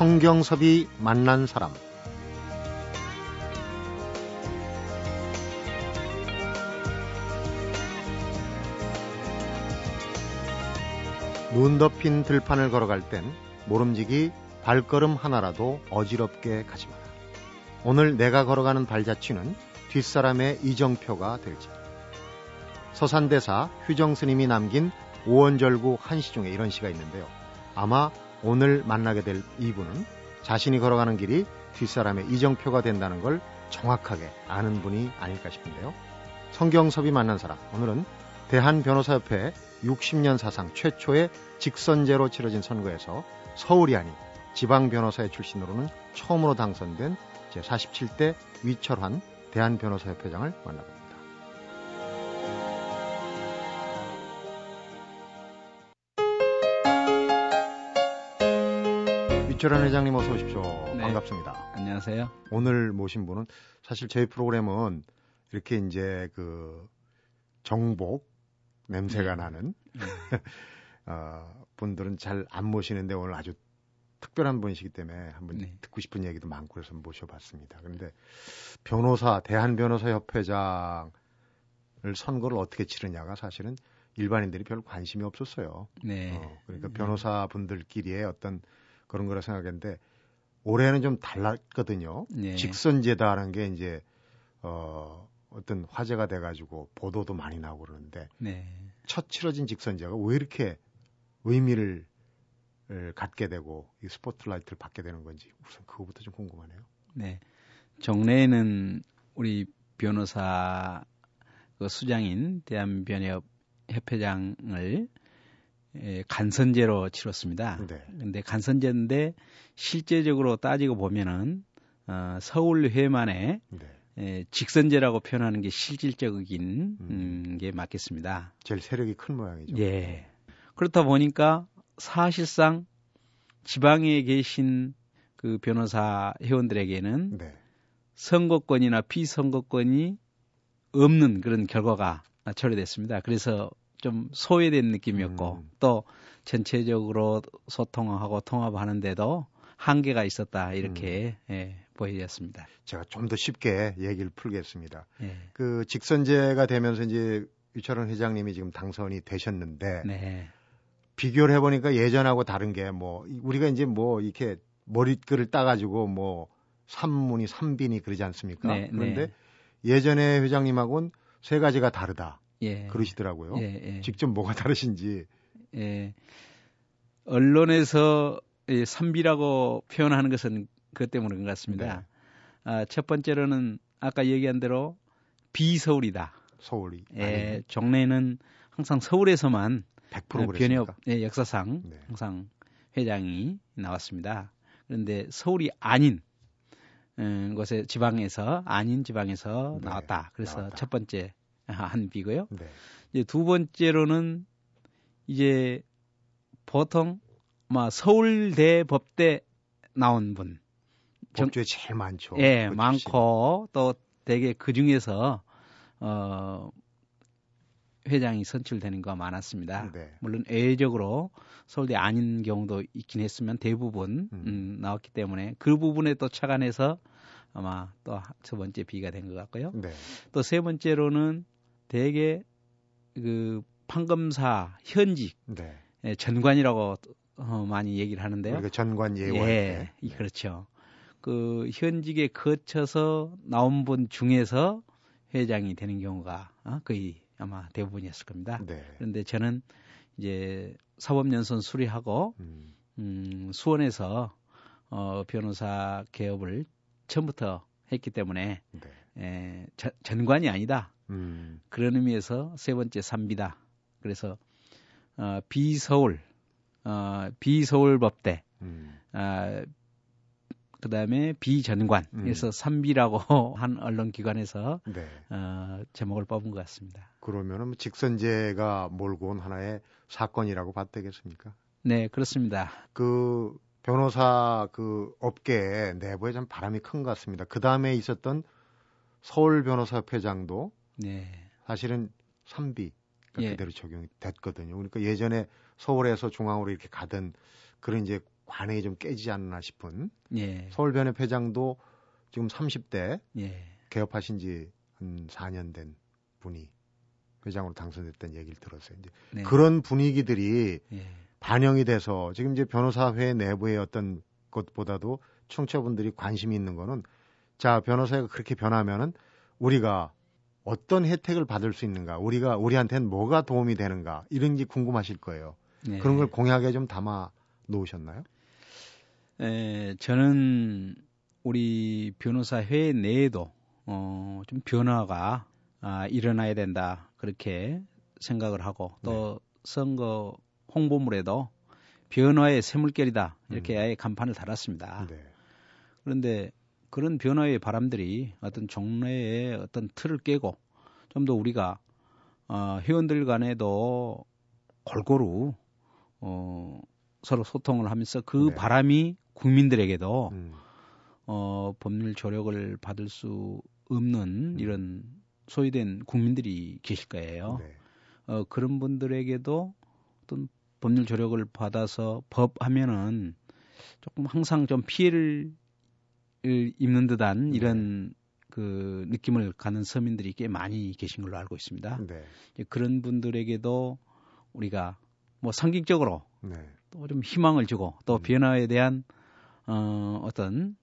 성경섭이 만난 사람 눈 덮인 들판을 걸어갈 땐 모름지기 발걸음 하나라도 어지럽게 가지 마라. 오늘 내가 걸어가는 발자취는 뒷사람의 이정표가 될지. 서산대사 휴정스님이 남긴 오원절구 한시 중에 이런 시가 있는데요. 아마 오늘 만나게 될 이분은 자신이 걸어가는 길이 뒷사람의 이정표가 된다는 걸 정확하게 아는 분이 아닐까 싶은데요. 성경섭이 만난 사람. 오늘은 대한변호사협회 60년 사상 최초의 직선제로 치러진 선거에서 서울이 아닌 지방변호사의 출신으로는 처음으로 당선된 제47대 위철환 대한변호사협회장을 만나봅니다. 위철환 회장님 어서 오십시오. 네. 반갑습니다. 안녕하세요. 오늘 모신 분은 사실 저희 프로그램은 이렇게 이제 그 정복 냄새가 네. 나는 네. 어, 분들은 잘 안 모시는데 오늘 아주 특별한 분이시기 때문에 한번 네. 듣고 싶은 얘기도 많고 그래서 모셔봤습니다. 그런데 변호사 대한 변호사 협회장을 선거를 어떻게 치르냐가 사실은 일반인들이 별 관심이 없었어요. 네. 어, 그러니까 네. 변호사 분들끼리의 어떤 그런 거라 생각했는데 올해는 좀 달랐거든요. 네. 직선제다라는 게 이제 어 어떤 화제가 돼가지고 보도도 많이 나오고 그러는데 네. 첫 치러진 직선제가 왜 이렇게 의미를 갖게 되고 이 스포트라이트를 받게 되는 건지 우선 그거부터 좀 궁금하네요. 네, 정례에는 우리 변호사 그 수장인 대한변협 협회장을 간선제로 치렀습니다. 네. 근데 간선제인데 실제적으로 따지고 보면은 어, 서울회만의 네. 에, 직선제라고 표현하는 게 실질적인 음. 음, 게 맞겠습니다. 제일 세력이 큰 모양이죠. 예. 그렇다 보니까 사실상 지방에 계신 그 변호사 회원들에게는 네. 선거권이나 비선거권이 없는 그런 결과가 처리됐습니다. 그래서 좀 소외된 느낌이었고 음. 또 전체적으로 소통하고 통합하는데도 한계가 있었다 이렇게 음. 예, 보여졌습니다. 제가 좀 더 쉽게 얘기를 풀겠습니다. 예. 그 직선제가 되면서 이제 유철원 회장님이 지금 당선이 되셨는데 네. 비교를 해보니까 예전하고 다른 게 뭐 우리가 이제 뭐 이렇게 머릿글을 따가지고 뭐 삼문이 삼빈이 그러지 않습니까? 네, 네. 그런데 네. 예전에 회장님하고는 세 가지가 다르다. 예. 그러시더라고요. 예, 예. 직접 뭐가 다르신지. 예. 언론에서 이 삼비라고 표현하는 것은 그것 때문인 것 같습니다. 네. 아, 첫 번째로는 아까 얘기한 대로 비서울이다. 서울이. 예, 종래는 항상 서울에서만 100% 변협 예, 역사상 네. 항상 회장이 나왔습니다. 그런데 서울이 아닌 음, 곳에 지방에서 아닌 지방에서 네, 나왔다. 그래서 나왔다. 첫 번째 한 비고요. 네. 이제 두 번째로는 이제 보통 막 서울대 법대 나온 분. 법조에 제일 많죠. 예, 그 많고 또 대개 그 중에서 어 회장이 선출되는 거 많았습니다. 네. 물론 애외적으로 서울대 아닌 경우도 있긴 했으면 대부분 음. 음, 나왔기 때문에 그 부분에 또 착안해서 아마 또첫 번째 비가 된 것 같고요. 네. 또세 번째로는 대개 그 판검사 현직 네. 예, 전관이라고 어, 많이 얘기를 하는데요. 우리가 전관 예원. 예, 네. 그렇죠. 그 현직에 거쳐서 나온 분 중에서 회장이 되는 경우가 어, 거의 아마 대부분이었을 겁니다. 네. 그런데 저는 이제 사법연수원 수리하고 음. 음, 수원에서 어, 변호사 개업을 처음부터 했기 때문에 네. 에, 저, 전관이 아니다. 음. 그런 의미에서 세 번째 삼비다. 그래서 어, 비서울, 어, 비서울법대, 음. 어, 그 다음에 비전관, 음. 그래서 삼비라고 한 언론기관에서 네. 어, 제목을 뽑은 것 같습니다. 그러면은 뭐 직선제가 몰고 온 하나의 사건이라고 봐도 되겠습니까? 네, 그렇습니다. 그 변호사 그 업계 내부에 좀 바람이 큰 것 같습니다. 그 다음에 있었던 서울 변호사협회장도 네. 사실은 삼비 예. 그대로 적용이 됐거든요. 그러니까 예전에 서울에서 중앙으로 이렇게 가던 그런 이제 관행이 좀 깨지지 않나 싶은 예. 서울변협 회장도 지금 30대 예. 개업하신 지 한 4년 된 분이 회장으로 당선됐다는 얘기를 들었어요. 이제 네. 그런 분위기들이 예. 반영이 돼서 지금 이제 변호사회 내부의 어떤 것보다도 청취자분들이 관심이 있는 거는 자 변호사가 그렇게 변하면은 우리가 어떤 혜택을 받을 수 있는가, 우리가 우리한테는 뭐가 도움이 되는가 이런 게 궁금하실 거예요. 네. 그런 걸 공약에 좀 담아 놓으셨나요? 에, 저는 우리 변호사 회 내에도 어, 좀 변화가 아, 일어나야 된다 그렇게 생각을 하고 또 네. 선거 홍보물에도 변화의 샘물결이다 이렇게 음. 아예 간판을 달았습니다. 네. 그런데 그런 변화의 바람들이 어떤 종래의 어떤 틀을 깨고 좀 더 우리가 어, 회원들 간에도 골고루 어, 서로 소통을 하면서 그 네. 바람이 국민들에게도 음. 어, 법률 조력을 받을 수 없는 음. 이런 소외된 국민들이 계실 거예요. 네. 어, 그런 분들에게도 어떤 법률 조력을 받아서 법 하면은 조금 항상 좀 피해를 입는 듯한 네. 이런 그 느낌을 가는 서민들이 꽤 많이 계신 걸로 알고 있습니다. 네. 그런 분들에게도 우리가 뭐 상징적으로 네. 또좀 희망을 주고 또 음. 변화에 대한 어, 어떤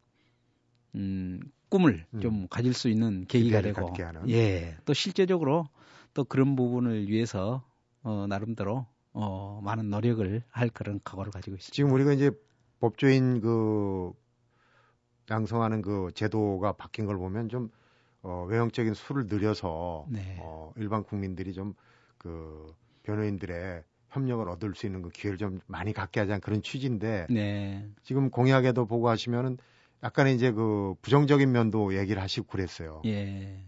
음, 꿈을 음. 좀 가질 수 있는 계기가 되고 예, 또 실제적으로 또 그런 부분을 위해서 어, 나름대로 어, 많은 노력을 할 그런 각오를 가지고 있습니다. 지금 우리가 이제 법조인 그 양성하는 그 제도가 바뀐 걸 보면 좀 어, 외형적인 수를 늘려서 네. 어, 일반 국민들이 좀 그 변호인들의 협력을 얻을 수 있는 그 기회를 좀 많이 갖게 하자는 그런 취지인데 네. 지금 공약에도 보고 하시면은 약간의 이제 그 부정적인 면도 얘기를 하시고 그랬어요. 예.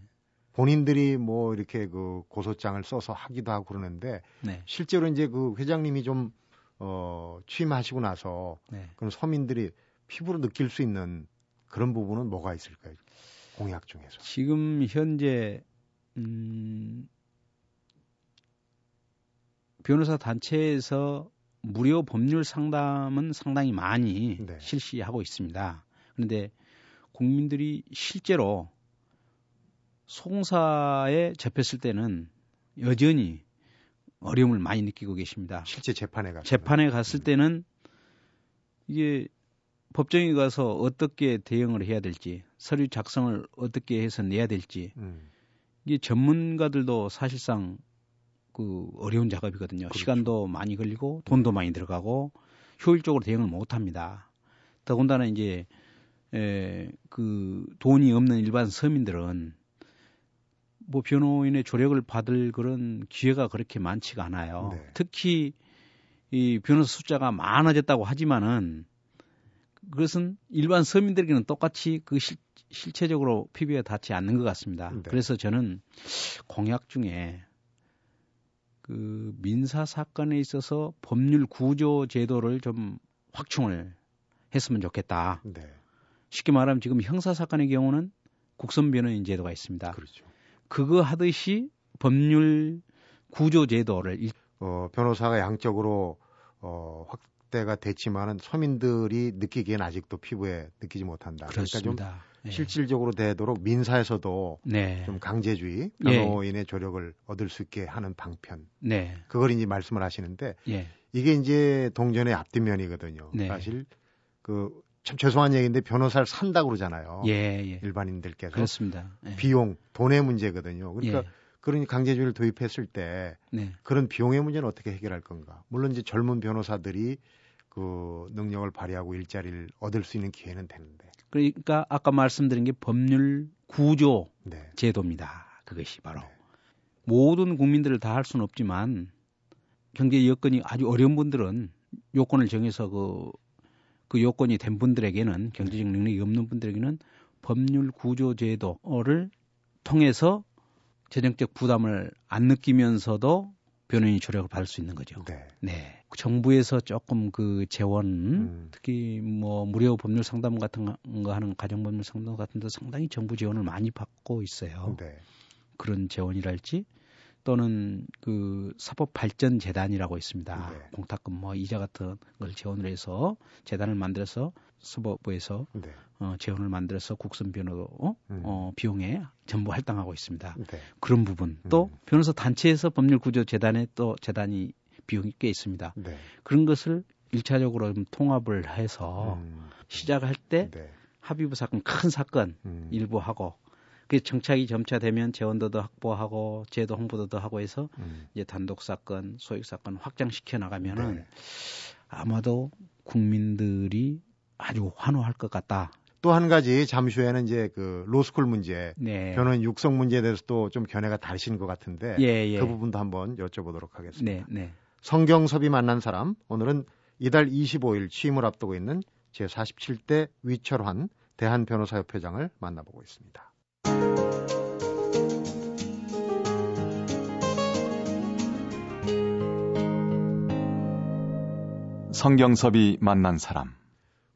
본인들이 뭐 이렇게 그 고소장을 써서 하기도 하고 그러는데 네. 실제로 이제 그 회장님이 좀 어, 취임하시고 나서 네. 그런 서민들이 피부로 느낄 수 있는 그런 부분은 뭐가 있을까요? 공약 중에서. 지금 현재 음, 변호사 단체에서 무료 법률 상담은 상당히 많이 네. 실시하고 있습니다. 그런데 국민들이 실제로 송사에 접했을 때는 여전히 어려움을 많이 느끼고 계십니다. 실제 재판에 갔 재판에 갔을 음. 때는 이게 법정에 가서 어떻게 대응을 해야 될지 서류 작성을 어떻게 해서 내야 될지 음. 이게 전문가들도 사실상 그 어려운 작업이거든요. 그렇죠. 시간도 많이 걸리고 돈도 많이 들어가고 효율적으로 대응을 못 합니다. 더군다나 이제 에, 그 돈이 없는 일반 서민들은 뭐 변호인의 조력을 받을 그런 기회가 그렇게 많지가 않아요. 네. 특히 이 변호사 숫자가 많아졌다고 하지만은 그것은 일반 서민들에게는 똑같이 그 실, 실체적으로 피부에 닿지 않는 것 같습니다. 네. 그래서 저는 공약 중에 그 민사 사건에 있어서 법률 구조 제도를 좀 확충을 했으면 좋겠다. 네. 쉽게 말하면 지금 형사 사건의 경우는 국선 변호인 제도가 있습니다. 그렇죠. 그거 하듯이 법률 구조 제도를 어, 변호사가 양적으로 어, 확 대가 됐지만은 서민들이 느끼기엔 아직도 피부에 느끼지 못한다. 그렇습니다. 그러니까 좀 네. 실질적으로 되도록 민사에서도 네. 좀 강제주의 변호인의 예. 조력을 얻을 수 있게 하는 방편. 네. 그걸 이제 말씀을 하시는데 예. 이게 이제 동전의 앞뒷면이거든요. 네. 사실 그 참 죄송한 얘기인데 변호사를 산다 그러잖아요. 예, 예. 일반인들께서 그렇습니다. 예. 비용, 돈의 문제거든요. 그러니까 예. 그런 강제주의를 도입했을 때 네. 그런 비용의 문제는 어떻게 해결할 건가? 물론 이제 젊은 변호사들이 그 능력을 발휘하고 일자리를 얻을 수 있는 기회는 되는데. 그러니까 아까 말씀드린 게 법률 구조 네. 제도입니다. 그것이 바로 네. 모든 국민들을 다 할 수는 없지만 경제 여건이 아주 어려운 분들은 요건을 정해서 그, 그 요건이 된 분들에게는 경제적 능력이 없는 분들에게는 법률 구조 제도를 통해서 재정적 부담을 안 느끼면서도 변호인이 조력을 받을 수 있는 거죠. 네. 네. 정부에서 조금 그 재원, 음. 특히 뭐 무료 법률 상담 같은 거 하는 가정 법률 상담 같은 데 상당히 정부 지원을 많이 받고 있어요. 네. 그런 재원이랄지 또는 그 사법발전재단이라고 있습니다. 네. 공탁금 뭐 이자 같은 걸 지원을 해서 재단을 만들어서 사법부에서 네. 어, 재원을 만들어서 국선 변호 어? 음. 어, 비용에 전부 할당하고 있습니다. 네. 그런 부분 또 음. 변호사 단체에서 법률 구조 재단에 또 재단이 비용이 꽤 있습니다. 네. 그런 것을 일차적으로 좀 통합을 해서 음. 시작할 때 네. 합의부 사건 큰 사건 음. 일부 하고 그 정착이 점차 되면 재원도도 확보하고 제도 홍보도 더 하고 해서 음. 이제 단독 사건, 소액 사건 확장시켜 나가면은 네. 아마도 국민들이 아주 환호할 것 같다. 또 한 가지 잠시 후에는 이제 그 로스쿨 문제, 네. 변호인 육성 문제에 대해서 또 좀 견해가 다르신 것 같은데 예, 예. 그 부분도 한번 여쭤보도록 하겠습니다. 네, 네. 성경섭이 만난 사람 오늘은 이달 25일 취임을 앞두고 있는 제 47대 위철환 대한변호사협회장을 만나보고 있습니다. 성경섭이 만난 사람.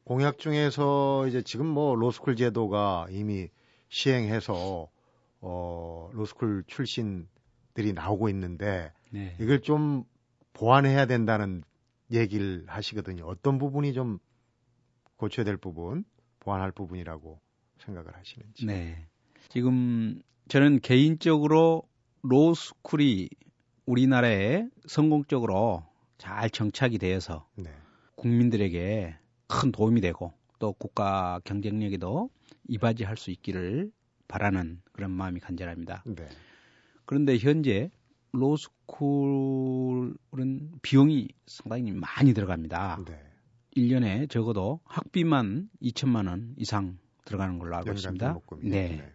공약 중에서 이제 지금 뭐 로스쿨 제도가 이미 시행해서 어 로스쿨 출신들이 나오고 있는데 네. 이걸 좀 보완해야 된다는 얘기를 하시거든요. 어떤 부분이 좀 고쳐야 될 부분, 보완할 부분이라고 생각을 하시는지. 네. 지금 저는 개인적으로 로스쿨이 우리나라에 성공적으로 잘 정착이 되어서 네. 국민들에게 큰 도움이 되고 또 국가 경쟁력에도 이바지할 수 있기를 바라는 그런 마음이 간절합니다. 네. 그런데 현재 로스쿨은 비용이 상당히 많이 들어갑니다. 네. 1년에 적어도 학비만 2천만 원 이상 들어가는 걸로 알고 있습니다. 네. 네.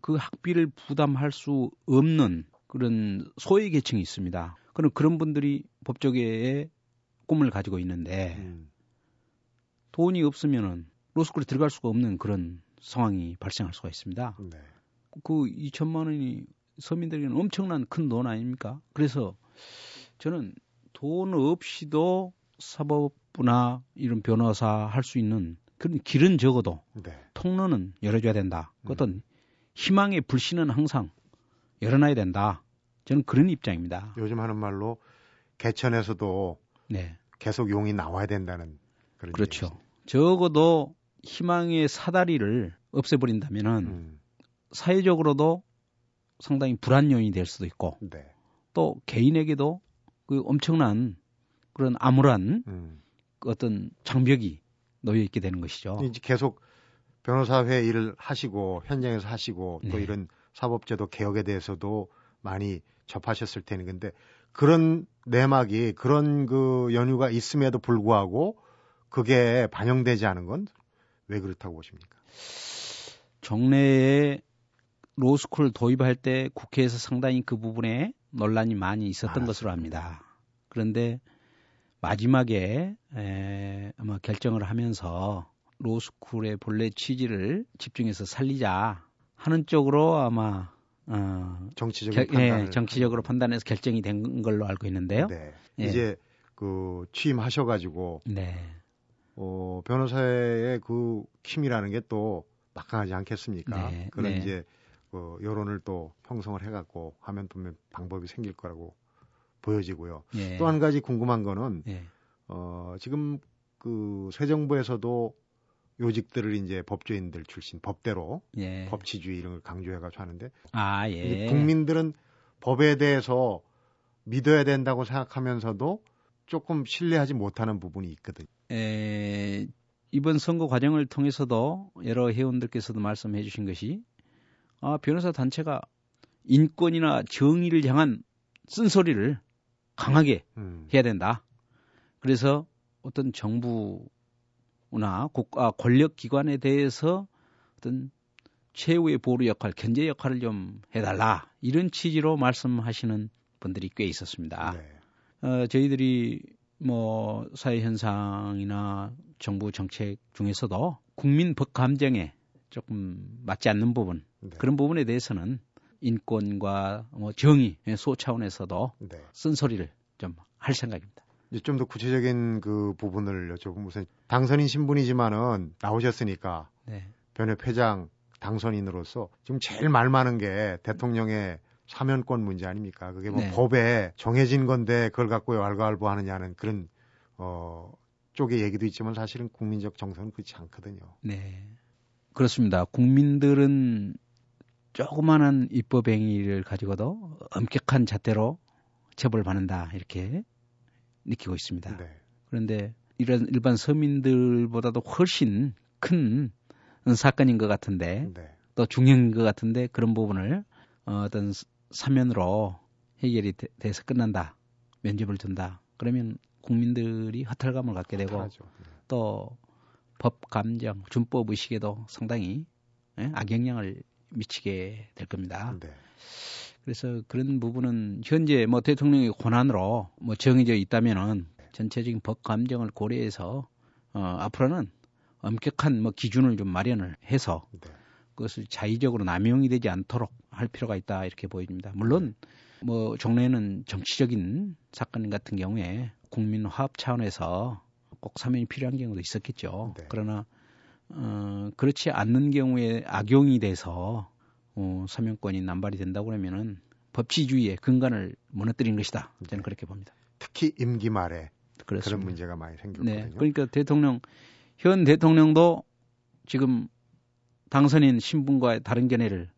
그 학비를 부담할 수 없는 그런 소외 계층이 있습니다. 그럼 그런 분들이 법조계에 꿈을 가지고 있는데 음. 돈이 없으면은 로스쿨에 들어갈 수가 없는 그런 상황이 발생할 수가 있습니다. 네. 그 2천만 원이 서민들에게는 엄청난 큰 돈 아닙니까? 그래서 저는 돈 없이도 사법부나 이런 변호사 할 수 있는 그런 길은 적어도 네. 통로는 열어줘야 된다. 그 어떤 음. 희망의 불씨는 항상 열어놔야 된다. 저는 그런 입장입니다. 요즘 하는 말로 개천에서도 네. 계속 용이 나와야 된다는 그런 그렇죠. 얘기죠. 적어도 희망의 사다리를 없애버린다면은 음. 사회적으로도 상당히 불안 요인이 될 수도 있고 네. 또 개인에게도 그 엄청난 그런 암울한 음. 그 어떤 장벽이 놓여 있게 되는 것이죠. 이제 계속 변호사회 일을 하시고 현장에서 하시고 또 네. 이런 사법제도 개혁에 대해서도 많이 접하셨을 테니 근데 그런 내막이 그런 그 연유가 있음에도 불구하고 그게 반영되지 않은 건 왜 그렇다고 보십니까? 정례에 로스쿨 도입할 때 국회에서 상당히 그 부분에 논란이 많이 있었던 아, 것으로 압니다. 그런데 마지막에 에, 아마 결정을 하면서 로스쿨의 본래 취지를 집중해서 살리자 하는 쪽으로 아마 어, 정치적으로 겨, 예, 정치적으로 판단해서 결정이 된 걸로 알고 있는데요. 네. 예. 이제 그 취임하셔가지고 네. 어, 변호사의 그 힘이라는 게 또 막강하지 않겠습니까? 네. 그런 네. 이제 그 여론을 또 형성을 해갖고 하면 분명 방법이 생길 거라고 보여지고요. 예. 또한 가지 궁금한 거는 예. 어, 지금 그 새 정부에서도 요직들을 이제 법조인들 출신 법대로 예. 법치주의 이런 걸 강조해가지고 하는데 아, 예. 국민들은 법에 대해서 믿어야 된다고 생각하면서도 조금 신뢰하지 못하는 부분이 있거든요. 에, 이번 선거 과정을 통해서도 여러 회원들께서도 말씀해 주신 것이 아, 변호사 단체가 인권이나 정의를 향한 쓴소리를 강하게 음. 해야 된다. 그래서 어떤 정부 나 국가 권력 기관에 대해서 어떤 최후의 보루 역할, 견제 역할을 좀 해달라 이런 취지로 말씀하시는 분들이 꽤 있었습니다. 네. 어, 저희들이 뭐 사회 현상이나 정부 정책 중에서도 국민 법 감정에 조금 맞지 않는 부분 네. 그런 부분에 대해서는 인권과 뭐 정의 소 차원에서도 네. 쓴소리를 좀 할 생각입니다. 좀 더 구체적인 그 부분을 여쭤보면 당선인 신분이지만은 나오셨으니까 네. 변협 회장 당선인으로서 지금 제일 말 많은 게 대통령의 사면권 문제 아닙니까? 그게 뭐 네. 법에 정해진 건데 그걸 갖고 왈가왈부하느냐는 그런 어 쪽의 얘기도 있지만 사실은 국민적 정서는 그렇지 않거든요. 네. 그렇습니다. 국민들은 조그마한 입법 행위를 가지고도 엄격한 잣대로 처벌받는다 이렇게 느끼고 있습니다. 네. 그런데 이런 일반 서민들보다도 훨씬 큰 사건인 것 같은데 네. 또 중요한 것 같은데 그런 부분을 어, 어떤 사면으로 해결이 되, 돼서 끝난다 면접을 준다 그러면 국민들이 허탈감을 갖게 되고 네. 또법 감정 준법 의식에도 상당히 예? 악영향을 미치게 될 겁니다. 네. 그래서 그런 부분은 현재 뭐 대통령의 권한으로 뭐 정해져 있다면은 전체적인 법 감정을 고려해서 어, 앞으로는 엄격한 뭐 기준을 좀 마련을 해서 네. 그것을 자의적으로 남용이 되지 않도록 할 필요가 있다 이렇게 보입니다. 물론 뭐 종래에는 정치적인 사건 같은 경우에 국민 화합 차원에서 꼭 사면이 필요한 경우도 있었겠죠. 네. 그러나 어, 그렇지 않는 경우에 악용이 돼서 어, 사면권이 남발이 된다고 그러면은 법치주의의 근간을 무너뜨린 것이다. 저는 네. 그렇게 봅니다. 특히 임기 말에 그렇습니다. 그런 문제가 많이 생겼거든요. 네. 그러니까 대통령 현 대통령도 지금 당선인 신분과의 다른 견해를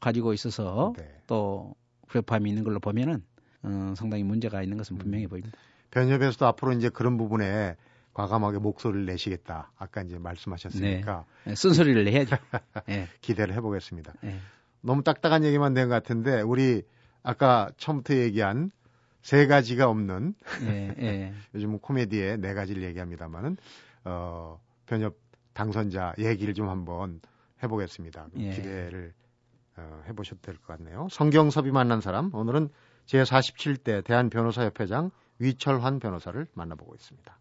가지고 있어서 네. 또 불협화음이 있는 걸로 보면은 어, 상당히 문제가 있는 것은 분명해 음. 보입니다. 변협에서도 앞으로 이제 그런 부분에 과감하게 목소리를 내시겠다. 아까 이제 말씀하셨으니까 네. 쓴소리를 내야죠. 네. 기대를 해보겠습니다. 네. 너무 딱딱한 얘기만 된 것 같은데 우리 아까 처음부터 얘기한 세 가지가 없는 예, 요즘은 코미디에 네 가지를 얘기합니다만은 어, 변협 당선자 얘기를 좀 한번 해보겠습니다. 예. 기대를 어, 해보셔도 될 것 같네요. 성경섭이 만난 사람 오늘은 제 47대 대한변호사협회장 위철환 변호사를 만나보고 있습니다.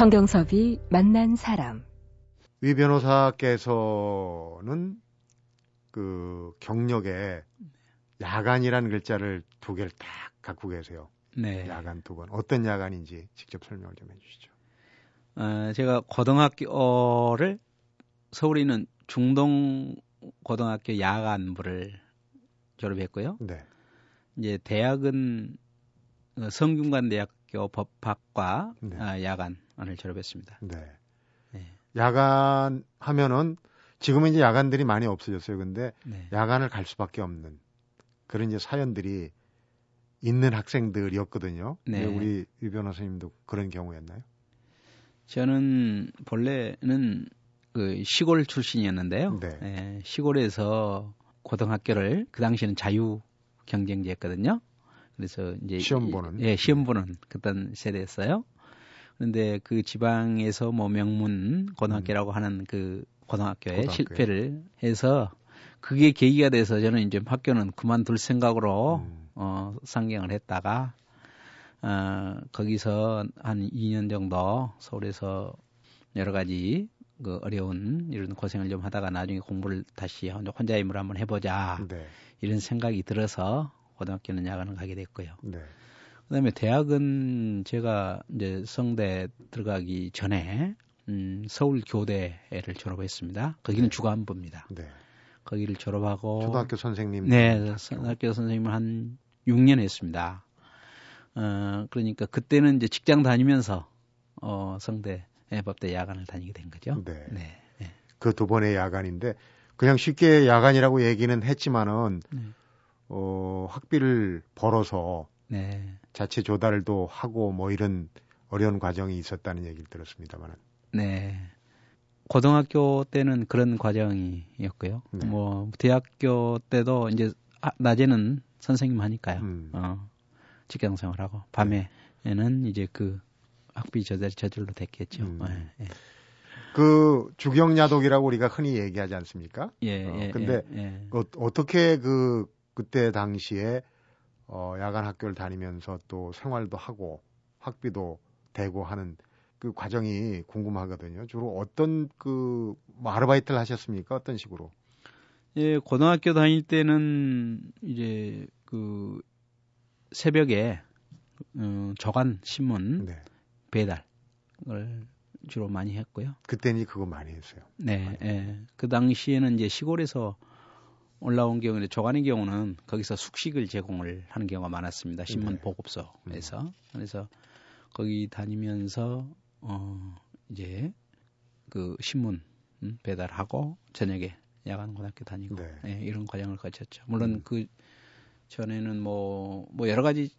성경섭이 만난 사람 위 변호사께서는 그 경력에 야간이라는 글자를 두 개를 딱 갖고 계세요. 네. 야간 두 번. 어떤 야간인지 직접 설명을 좀 해주시죠. 어, 제가 고등학교를 서울에 있는 중동 고등학교 야간부를 졸업했고요. 네. 이제 대학은 어, 성균관대학교 법학과 네. 아, 야간 을 졸업했습니다. 네. 네. 야간 하면은 지금은 이제 야간들이 많이 없어졌어요. 근데 네. 야간을 갈 수밖에 없는 그런 이제 사연들이 있는 학생들이었거든요. 네. 우리 유 변호사님도 그런 경우였나요? 저는 본래는 그 시골 출신이었는데요. 네. 네, 시골에서 고등학교를 그 당시에는 자유 경쟁제였거든요. 그래서 이제 시험 보는 예, 시험 보는 그떤 세대였어요. 그런데 그 지방에서 뭐 명문 고등학교라고 음. 하는 그 고등학교에 고등학교에. 실패를 해서 그게 계기가 돼서 저는 이제 학교는 그만둘 생각으로 음. 어, 상경을 했다가 어, 거기서 한 2년 정도 서울에서 여러 가지 그 어려운 이런 고생을 좀 하다가 나중에 공부를 다시 혼자 힘으로 한번 해보자 네. 이런 생각이 들어서 고등학교는 야간을 가게 됐고요. 네. 그다음에 대학은 제가 이제 성대 들어가기 전에 음, 서울 교대를 졸업했습니다. 거기는 네. 주간부입니다. 네. 거기를 졸업하고 초등학교 선생님 네, 초등학교 선생님을 한 6년 했습니다. 어, 그러니까 그때는 이제 직장 다니면서 어, 성대 법대 야간을 다니게 된 거죠. 네. 네. 네. 그 두 번의 야간인데 그냥 쉽게 야간이라고 얘기는 했지만은 네. 어, 학비를 벌어서 네. 자체 조달도 하고 뭐 이런 어려운 과정이 있었다는 얘기를 들었습니다만은. 네. 고등학교 때는 그런 과정이었고요. 네. 뭐 대학교 때도 이제 아, 낮에는 선생님 하니까요. 음. 어, 직장 생활하고 밤에는 이제 그 학비 조달 저절로 됐겠죠. 음. 네, 네. 그 주경야독이라고 우리가 흔히 얘기하지 않습니까? 예. 어, 예 근데 예, 예. 어, 어떻게 그 그때 당시에 어, 야간 학교를 다니면서 또 생활도 하고 학비도 대고 하는 그 과정이 궁금하거든요. 주로 어떤 그 뭐 아르바이트를 하셨습니까? 어떤 식으로? 예, 고등학교 다닐 때는 이제 그 새벽에 어, 저간 신문 네. 배달을 주로 많이 했고요. 그때는 그거 많이 했어요. 네. 예. 그 당시에는 이제 시골에서 올라온 경우는 조간의 경우는 거기서 숙식을 제공을 하는 경우가 많았습니다. 신문 네. 보급소에서. 음. 그래서 거기 다니면서 어 이제 그 신문 음, 배달하고 저녁에 야간 고등학교 다니고 네. 예, 이런 과정을 거쳤죠. 물론 음. 그 전에는 뭐뭐 뭐 여러 가지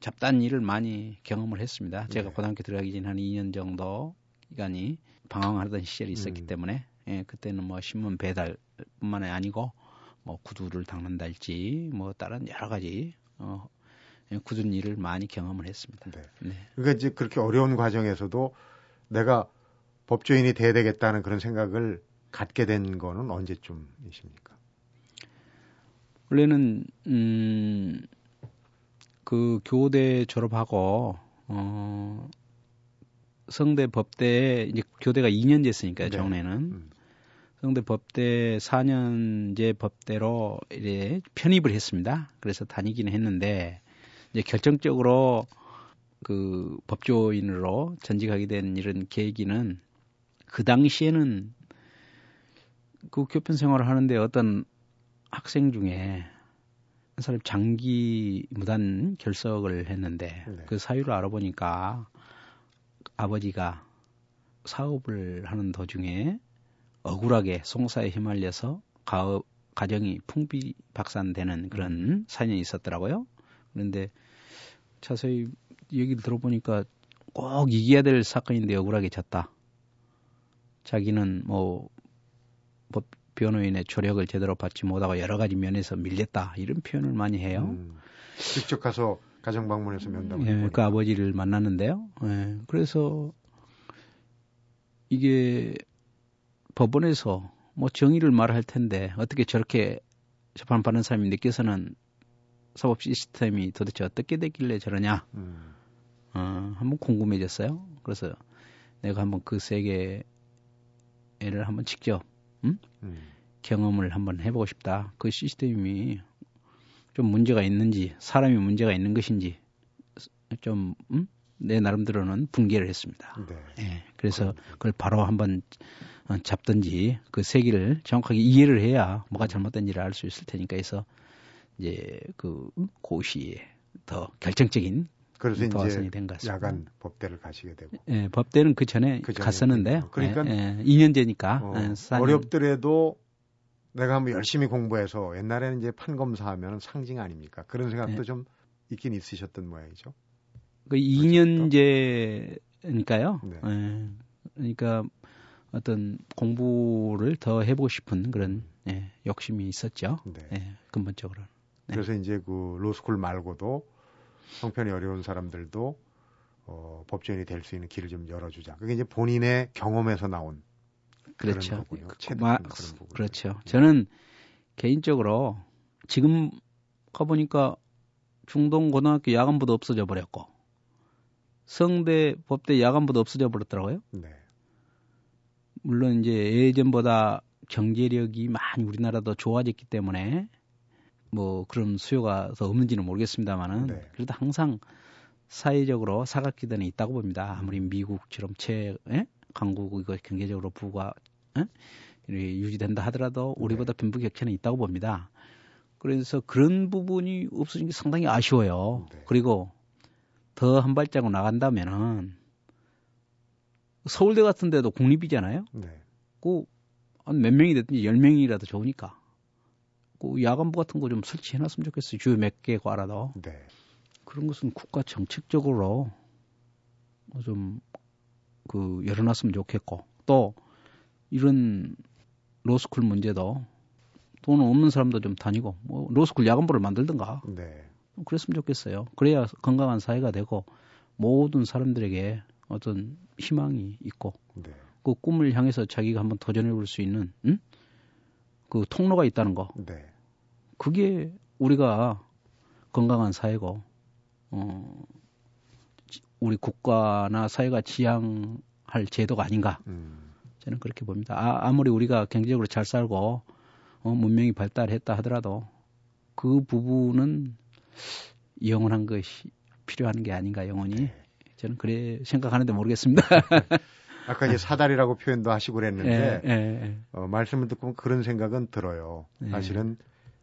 잡다한 일을 많이 경험을 했습니다. 제가 네. 고등학교 들어가기 전에 한 2년 정도 기간이 방황하던 시절이 있었기 음. 때문에 예, 그때는 뭐 신문 배달뿐만 아니고 뭐 구두를 닦는달지 뭐 다른 여러 가지 어, 굳은 일을 많이 경험을 했습니다. 네. 네. 그러니까 이제 그렇게 어려운 과정에서도 내가 법조인이 돼야 되겠다는 그런 생각을 갖게 된 거는 언제쯤이십니까? 원래는 음, 그 교대 졸업하고 어, 성대 법대에 이제 교대가 2년 됐으니까 네. 정례는 음. 성대 법대 4년제 법대로 이제 편입을 했습니다. 그래서 다니기는 했는데 이제 결정적으로 그 법조인으로 전직하게 된 이런 계기는 그 당시에는 그 교편 생활을 하는데 어떤 학생 중에 한 사람 장기 무단 결석을 했는데 네. 그 사유를 알아보니까 아버지가 사업을 하는 도중에 억울하게 송사에 휘말려서 가업, 가정이 풍비박산되는 그런 사연이 있었더라고요. 그런데 자세히 얘기를 들어보니까 꼭 이겨야 될 사건인데 억울하게 졌다. 자기는 뭐법 변호인의 조력을 제대로 받지 못하고 여러 가지 면에서 밀렸다 이런 표현을 많이 해요. 음, 직접 가서 가정 방문해서 면담을. 예, 그 아버지를 만났는데요. 예, 그래서 이게 법원에서 뭐 정의를 말할 텐데 어떻게 저렇게 재판받는 사람이 느껴서는 사법 시스템이 도대체 어떻게 되길래 저러냐 음. 어, 한번 궁금해졌어요. 그래서 내가 한번 그 세계를 한번 직접 음? 음. 경험을 한번 해보고 싶다. 그 시스템이 좀 문제가 있는지 사람이 문제가 있는 것인지 좀 음? 내 나름대로는 붕괴를 했습니다. 네. 예, 그래서 그걸 바로 한번 어, 잡든지 그 세계를 정확하게 이해를 해야 뭐가 잘못된지를 알 수 있을 테니까 해서 이제 그 고시에 더 결정적인 그래서 이제 야간 법대를 가시게 되고. 예, 법대는 그 전에 그 갔었는데요. 그러니까 예, 예, 2년제니까 어, 예, 어렵더라도 내가 한번 열심히 공부해서 옛날에는 이제 판검사 하면 상징 아닙니까? 그런 생각도 예. 좀 있긴 있으셨던 모양이죠. 그 2년제니까요. 네. 예, 그러니까 어떤 공부를 더 해보고 싶은 그런 예, 욕심이 있었죠. 네. 예, 근본적으로. 네. 그래서 이제 그 로스쿨 말고도 형편이 어려운 사람들도 어, 법조인이 될 수 있는 길을 좀 열어주자. 그게 이제 본인의 경험에서 나온 그렇죠. 그, 마, 그렇죠. 저는 개인적으로 지금 가보니까 중동 고등학교 야간부도 없어져 버렸고 성대 법대 야간부도 없어져 버렸더라고요. 네. 물론 이제 예전보다 경제력이 많이 우리나라도 좋아졌기 때문에 뭐 그런 수요가 더 없는지는 모르겠습니다만은 네. 그래도 항상 사회적으로 사각지대는 있다고 봅니다. 아무리 음. 미국처럼 최 에? 강국 이거 경제적으로 부가 에? 유지된다 하더라도 네. 우리보다 빈부격차는 있다고 봅니다. 그래서 그런 부분이 없어진 게 상당히 아쉬워요. 네. 그리고 더 한 발자국 나간다면은 서울대 같은 데도 국립이잖아요. 네. 그몇 명이 됐든지 열 명이라도 좋으니까. 그 야간부 같은 거 좀 설치해 놨으면 좋겠어요. 주요 몇 개 과라도. 네. 그런 것은 국가 정책적으로 좀 그 열어놨으면 좋겠고 또 이런 로스쿨 문제도 돈 없는 사람도 좀 다니고 뭐 로스쿨 야간부를 만들든가. 네. 그랬으면 좋겠어요. 그래야 건강한 사회가 되고 모든 사람들에게 어떤 희망이 있고 네. 그 꿈을 향해서 자기가 한번 도전해 볼 수 있는 응? 그 통로가 있다는 거. 네. 그게 우리가 건강한 사회고 어 우리 국가나 사회가 지향할 제도가 아닌가. 음. 저는 그렇게 봅니다. 아, 아무리 우리가 경제적으로 잘 살고 어, 문명이 발달했다 하더라도 그 부분은 영원한 것이 필요한 게 아닌가 영원히. 네. 저는 그래 생각하는데 모르겠습니다. 아까 이제 사다리라고 표현도 하시고 그랬는데 예, 예, 예. 어, 말씀을 듣고 그런 생각은 들어요. 예. 사실은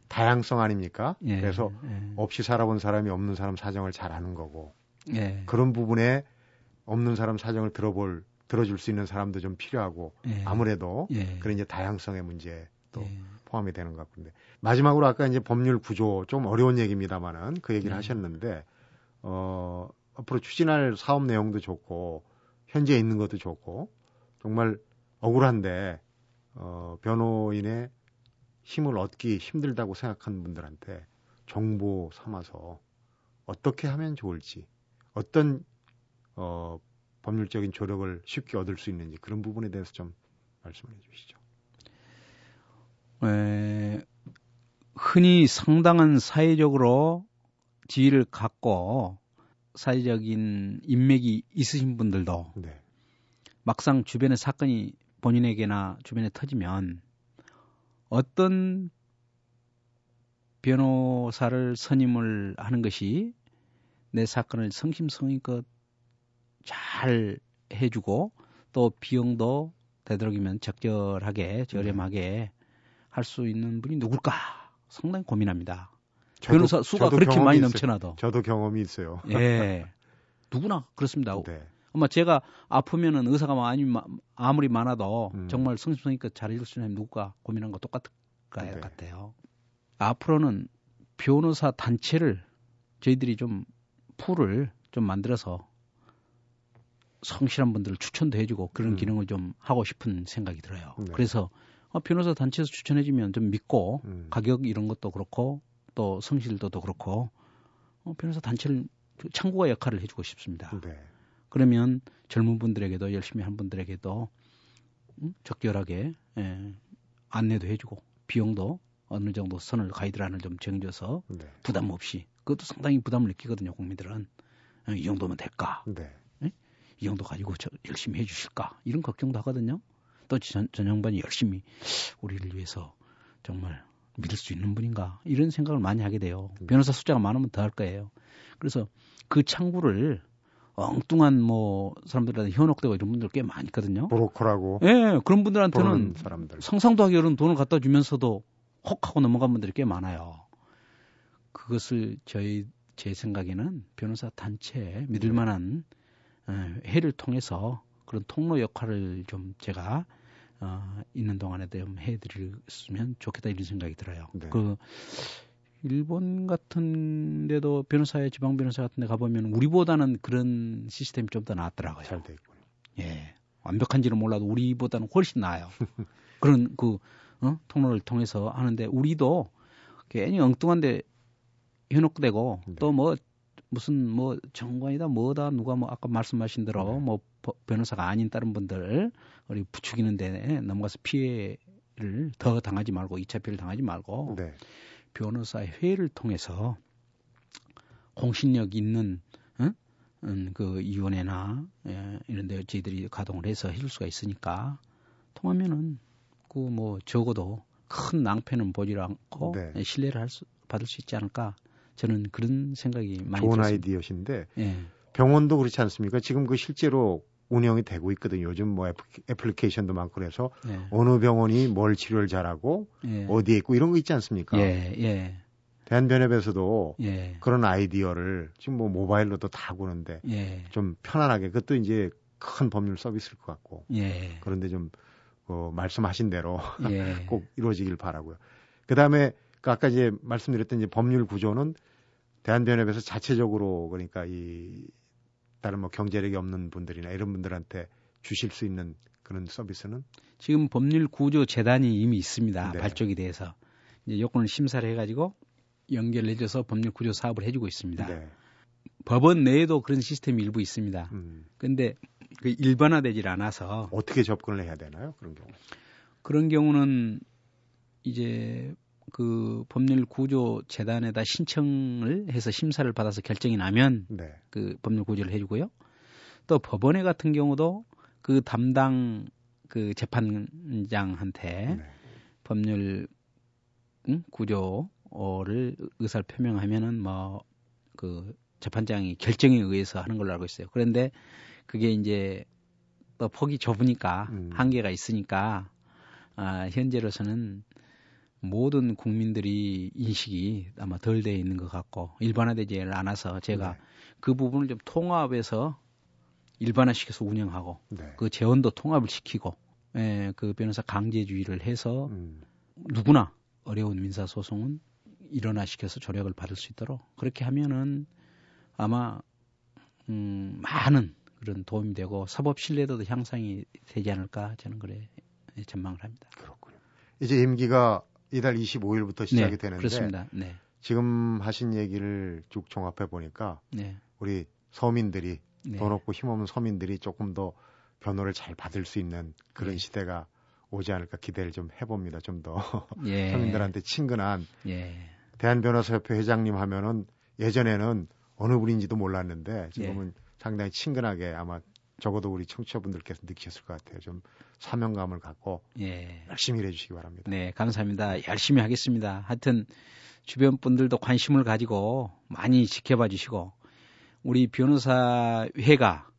다양성 아닙니까? 예, 그래서 없이 살아본 사람이 없는 사람 사정을 잘 아는 거고 그런 부분에 없는 사람 사정을 들어볼 들어줄 수 있는 사람도 좀 필요하고 아무래도 그런 이제 다양성의 문제도 포함이 되는 것 같은데 마지막으로 아까 이제 법률 구조 좀 어려운 얘기입니다만은 그 얘기를 하셨는데 어 앞으로 추진할 사업 내용도 좋고 현재 있는 것도 좋고 정말 억울한데 어, 변호인의 힘을 얻기 힘들다고 생각하는 분들한테 정보 삼아서 어떻게 하면 좋을지 어떤 어, 법률적인 조력을 쉽게 얻을 수 있는지 그런 부분에 대해서 좀 말씀해 주시죠. 에, 흔히 상당한 사회적으로 지위를 갖고 사회적인 인맥이 있으신 분들도 네. 막상 주변의 사건이 본인에게나 주변에 터지면 어떤 변호사를 선임을 하는 것이 내 사건을 성심성의껏 잘 해주고 또 비용도 되도록이면 적절하게 저렴하게 네. 할수 있는 분이 누굴까 상당히 고민합니다. 저도, 변호사 수가 그렇게 많이 넘쳐나도. 저도 경험이 있어요. 예. 누구나 그렇습니다. 네. 아마 제가 아프면은 의사가 많이 아무리 많아도 음. 정말 성심성의껏 잘해줄 수 있는 누가 고민한 거 똑같을 것 네. 같아요. 앞으로는 변호사 단체를 저희들이 좀 풀을 좀 만들어서 성실한 분들을 추천도 해주고 그런 음. 기능을 좀 하고 싶은 생각이 들어요. 네. 그래서 어, 변호사 단체에서 추천해주면 좀 믿고 음. 가격 이런 것도 그렇고 또 성실도도 그렇고 어, 변호사 단체를 창구가 역할을 해주고 싶습니다. 네. 그러면 젊은 분들에게도 열심히 한 분들에게도 음, 적절하게 예, 안내도 해주고 비용도 어느 정도 선을 가이드라인을 좀 정해줘서 네. 부담 없이 그것도 상당히 부담을 느끼거든요 국민들은 어, 이 정도면 될까? 네. 예? 이 정도 가지고 저 열심히 해주실까? 이런 걱정도 하거든요. 또 전, 전 양반이 열심히 우리를 위해서 정말 믿을 수 있는 분인가 이런 생각을 많이 하게 돼요. 네. 변호사 숫자가 많으면 더 할 거예요. 그래서 그 창구를 엉뚱한 뭐 사람들한테 현혹되고 이런 분들 꽤 많이 있거든요. 브로커라고. 예, 네, 그런 분들한테는 사람들. 상상도 하기 어려운 돈을 갖다 주면서도 혹 하고 넘어간 분들이 꽤 많아요. 그것을 저희 제 생각에는 변호사 단체 믿을 네. 만한 네. 해를 통해서 그런 통로 역할을 좀 제가 어, 있는 동안에도 좀 해드렸으면 좋겠다 이런 생각이 들어요. 네. 그 일본 같은 데도 변호사의 지방 변호사 같은 데 가보면 우리보다는 그런 시스템이 좀 더 나았더라고요. 잘 돼 있고요. 예. 완벽한지는 몰라도 우리보다는 훨씬 나아요. 그런 그 어? 통로를 통해서 하는데 우리도 괜히 엉뚱한데 현혹되고 네. 또뭐 무슨 뭐 정관이다 뭐다 누가 뭐 아까 말씀하신 대로 네. 뭐 변호사가 아닌 다른 분들 우리 부추기는 데 넘어가서 피해를 더 당하지 말고 2차 피해를 당하지 말고 네. 변호사 회의를 통해서 공신력 있는 응? 응, 그 위원회나 예, 이런 데 저희들이 가동을 해서 해줄 수가 있으니까 통하면은 그 뭐 적어도 큰 낭패는 보지 않고 네. 신뢰를 할 수, 받을 수 있지 않을까 저는 그런 생각이 많이 좋은 들었습니다. 아이디어신데 예. 병원도 그렇지 않습니까? 지금 그 실제로 운영이 되고 있거든요. 요즘 뭐 애플리케이션도 많고 그래서 예. 어느 병원이 뭘 치료를 잘하고 예. 어디에 있고 이런 거 있지 않습니까? 예, 예. 대한변협에서도 예. 그런 아이디어를 지금 뭐 모바일로도 다 보는데 예. 좀 편안하게 그것도 이제 큰 법률 서비스일 것 같고 예. 그런데 좀 어, 말씀하신 대로 꼭 이루어지길 바라고요. 그 다음에 그 아까 이제 말씀드렸던 이제 법률 구조는 대한변협에서 자체적으로 그러니까 이 다른 뭐 경제력이 없는 분들이나 이런 분들한테 주실 수 있는 그런 서비스는 지금 법률 구조 재단이 이미 있습니다. 네. 발족이 돼서 이제 요건을 심사를 해가지고 연결해줘서 법률 구조 사업을 해주고 있습니다. 네. 법원 내에도 그런 시스템이 일부 있습니다. 음. 근데 그 일반화되질 않아서 어떻게 접근을 해야 되나요? 그런 경우? 그런 경우는 이제 그 법률 구조 재단에다 신청을 해서 심사를 받아서 결정이 나면 네. 그 법률 구조를 해주고요. 또 법원에 같은 경우도 그 담당 그 재판장한테 네. 법률 응? 구조를 의사를 표명하면은 뭐 그 재판장이 결정에 의해서 하는 걸로 알고 있어요. 그런데 그게 이제 또 폭이 좁으니까 음. 한계가 있으니까 아, 현재로서는 모든 국민들이 인식이 아마 덜 돼 있는 것 같고 일반화되지 않아서 제가 네. 그 부분을 좀 통합해서 일반화시켜서 운영하고 네. 그 재원도 통합을 시키고 예, 그 변호사 강제주의를 해서 음. 누구나 어려운 민사 소송은 일어나시켜서 조력을 받을 수 있도록 그렇게 하면은 아마 음, 많은 그런 도움이 되고 사법 신뢰도도 향상이 되지 않을까 저는 그래 전망을 합니다. 그렇군요. 이제 임기가 이달 25일부터 시작이 네, 되는데 그렇습니다. 네. 지금 하신 얘기를 쭉 종합해 보니까 네. 우리 서민들이 네. 돈 없고 힘없는 서민들이 조금 더 변호를 잘 받을 수 있는 그런 네. 시대가 오지 않을까 기대를 좀 해봅니다. 좀더 예. 서민들한테 친근한 예. 대한변호사협회 회장님 하면은 예전에는 어느 분인지도 몰랐는데 지금은 예. 상당히 친근하게 아마 적어도 우리 청취자분들께서 느끼셨을 것 같아요. 좀 사명감을 갖고 예. 열심히 일해주시기 바랍니다. 네, 감사합니다. 열심히 하겠습니다. 하여튼 주변 분들도 관심을 가지고 많이 지켜봐 주시고 우리 변호사회가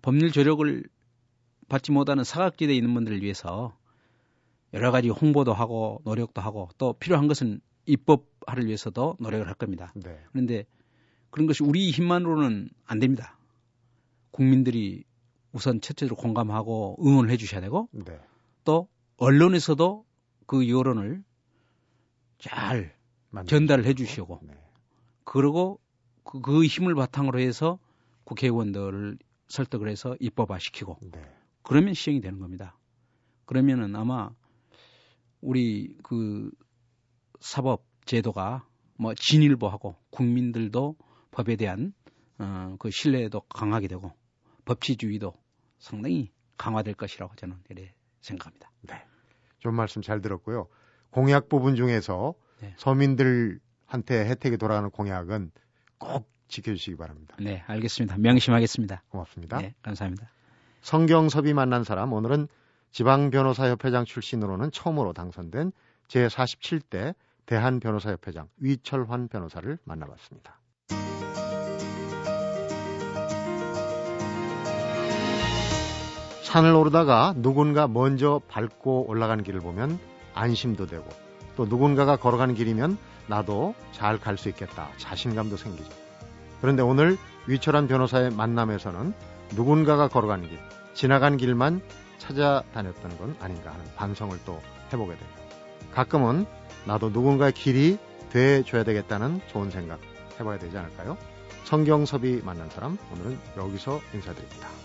법률 조력을 받지 못하는 사각지대에 있는 분들을 위해서 여러 가지 홍보도 하고 노력도 하고 또 필요한 것은 입법화를 위해서도 노력을 할 겁니다. 네. 그런데 그런 것이 우리 힘만으로는 안 됩니다. 국민들이 우선 첫째로 공감하고 응원을 해 주셔야 되고 네. 또 언론에서도 그 여론을 잘 전달을 해 주시고 네. 그리고 그, 그, 힘을 바탕으로 해서 국회의원들을 설득을 해서 입법화 시키고 네. 그러면 시행이 되는 겁니다. 그러면은 아마 우리 그 사법 제도가 뭐 진일보하고 국민들도 법에 대한 어, 그 신뢰도 강하게 되고 법치주의도 상당히 강화될 것이라고 저는 이래 생각합니다. 네. 좀 말씀 잘 들었고요. 공약 부분 중에서 네. 서민들한테 혜택이 돌아가는 공약은 꼭 지켜주시기 바랍니다. 네, 알겠습니다. 명심하겠습니다. 고맙습니다. 네, 감사합니다. 성경섭이 만난 사람 오늘은 지방변호사협회장 출신으로는 처음으로 당선된 제47대 대한변호사협회장 위철환 변호사를 만나봤습니다. 산을 오르다가 누군가 먼저 밟고 올라가는 길을 보면 안심도 되고 또 누군가가 걸어가는 길이면 나도 잘 갈 수 있겠다 자신감도 생기죠. 그런데 오늘 위철한 변호사의 만남에서는 누군가가 걸어가는 길, 지나간 길만 찾아다녔던 건 아닌가 하는 반성을 또 해보게 됩니다. 가끔은 나도 누군가의 길이 돼줘야 되겠다는 좋은 생각 해봐야 되지 않을까요? 성경섭이 만난 사람 오늘은 여기서 인사드립니다.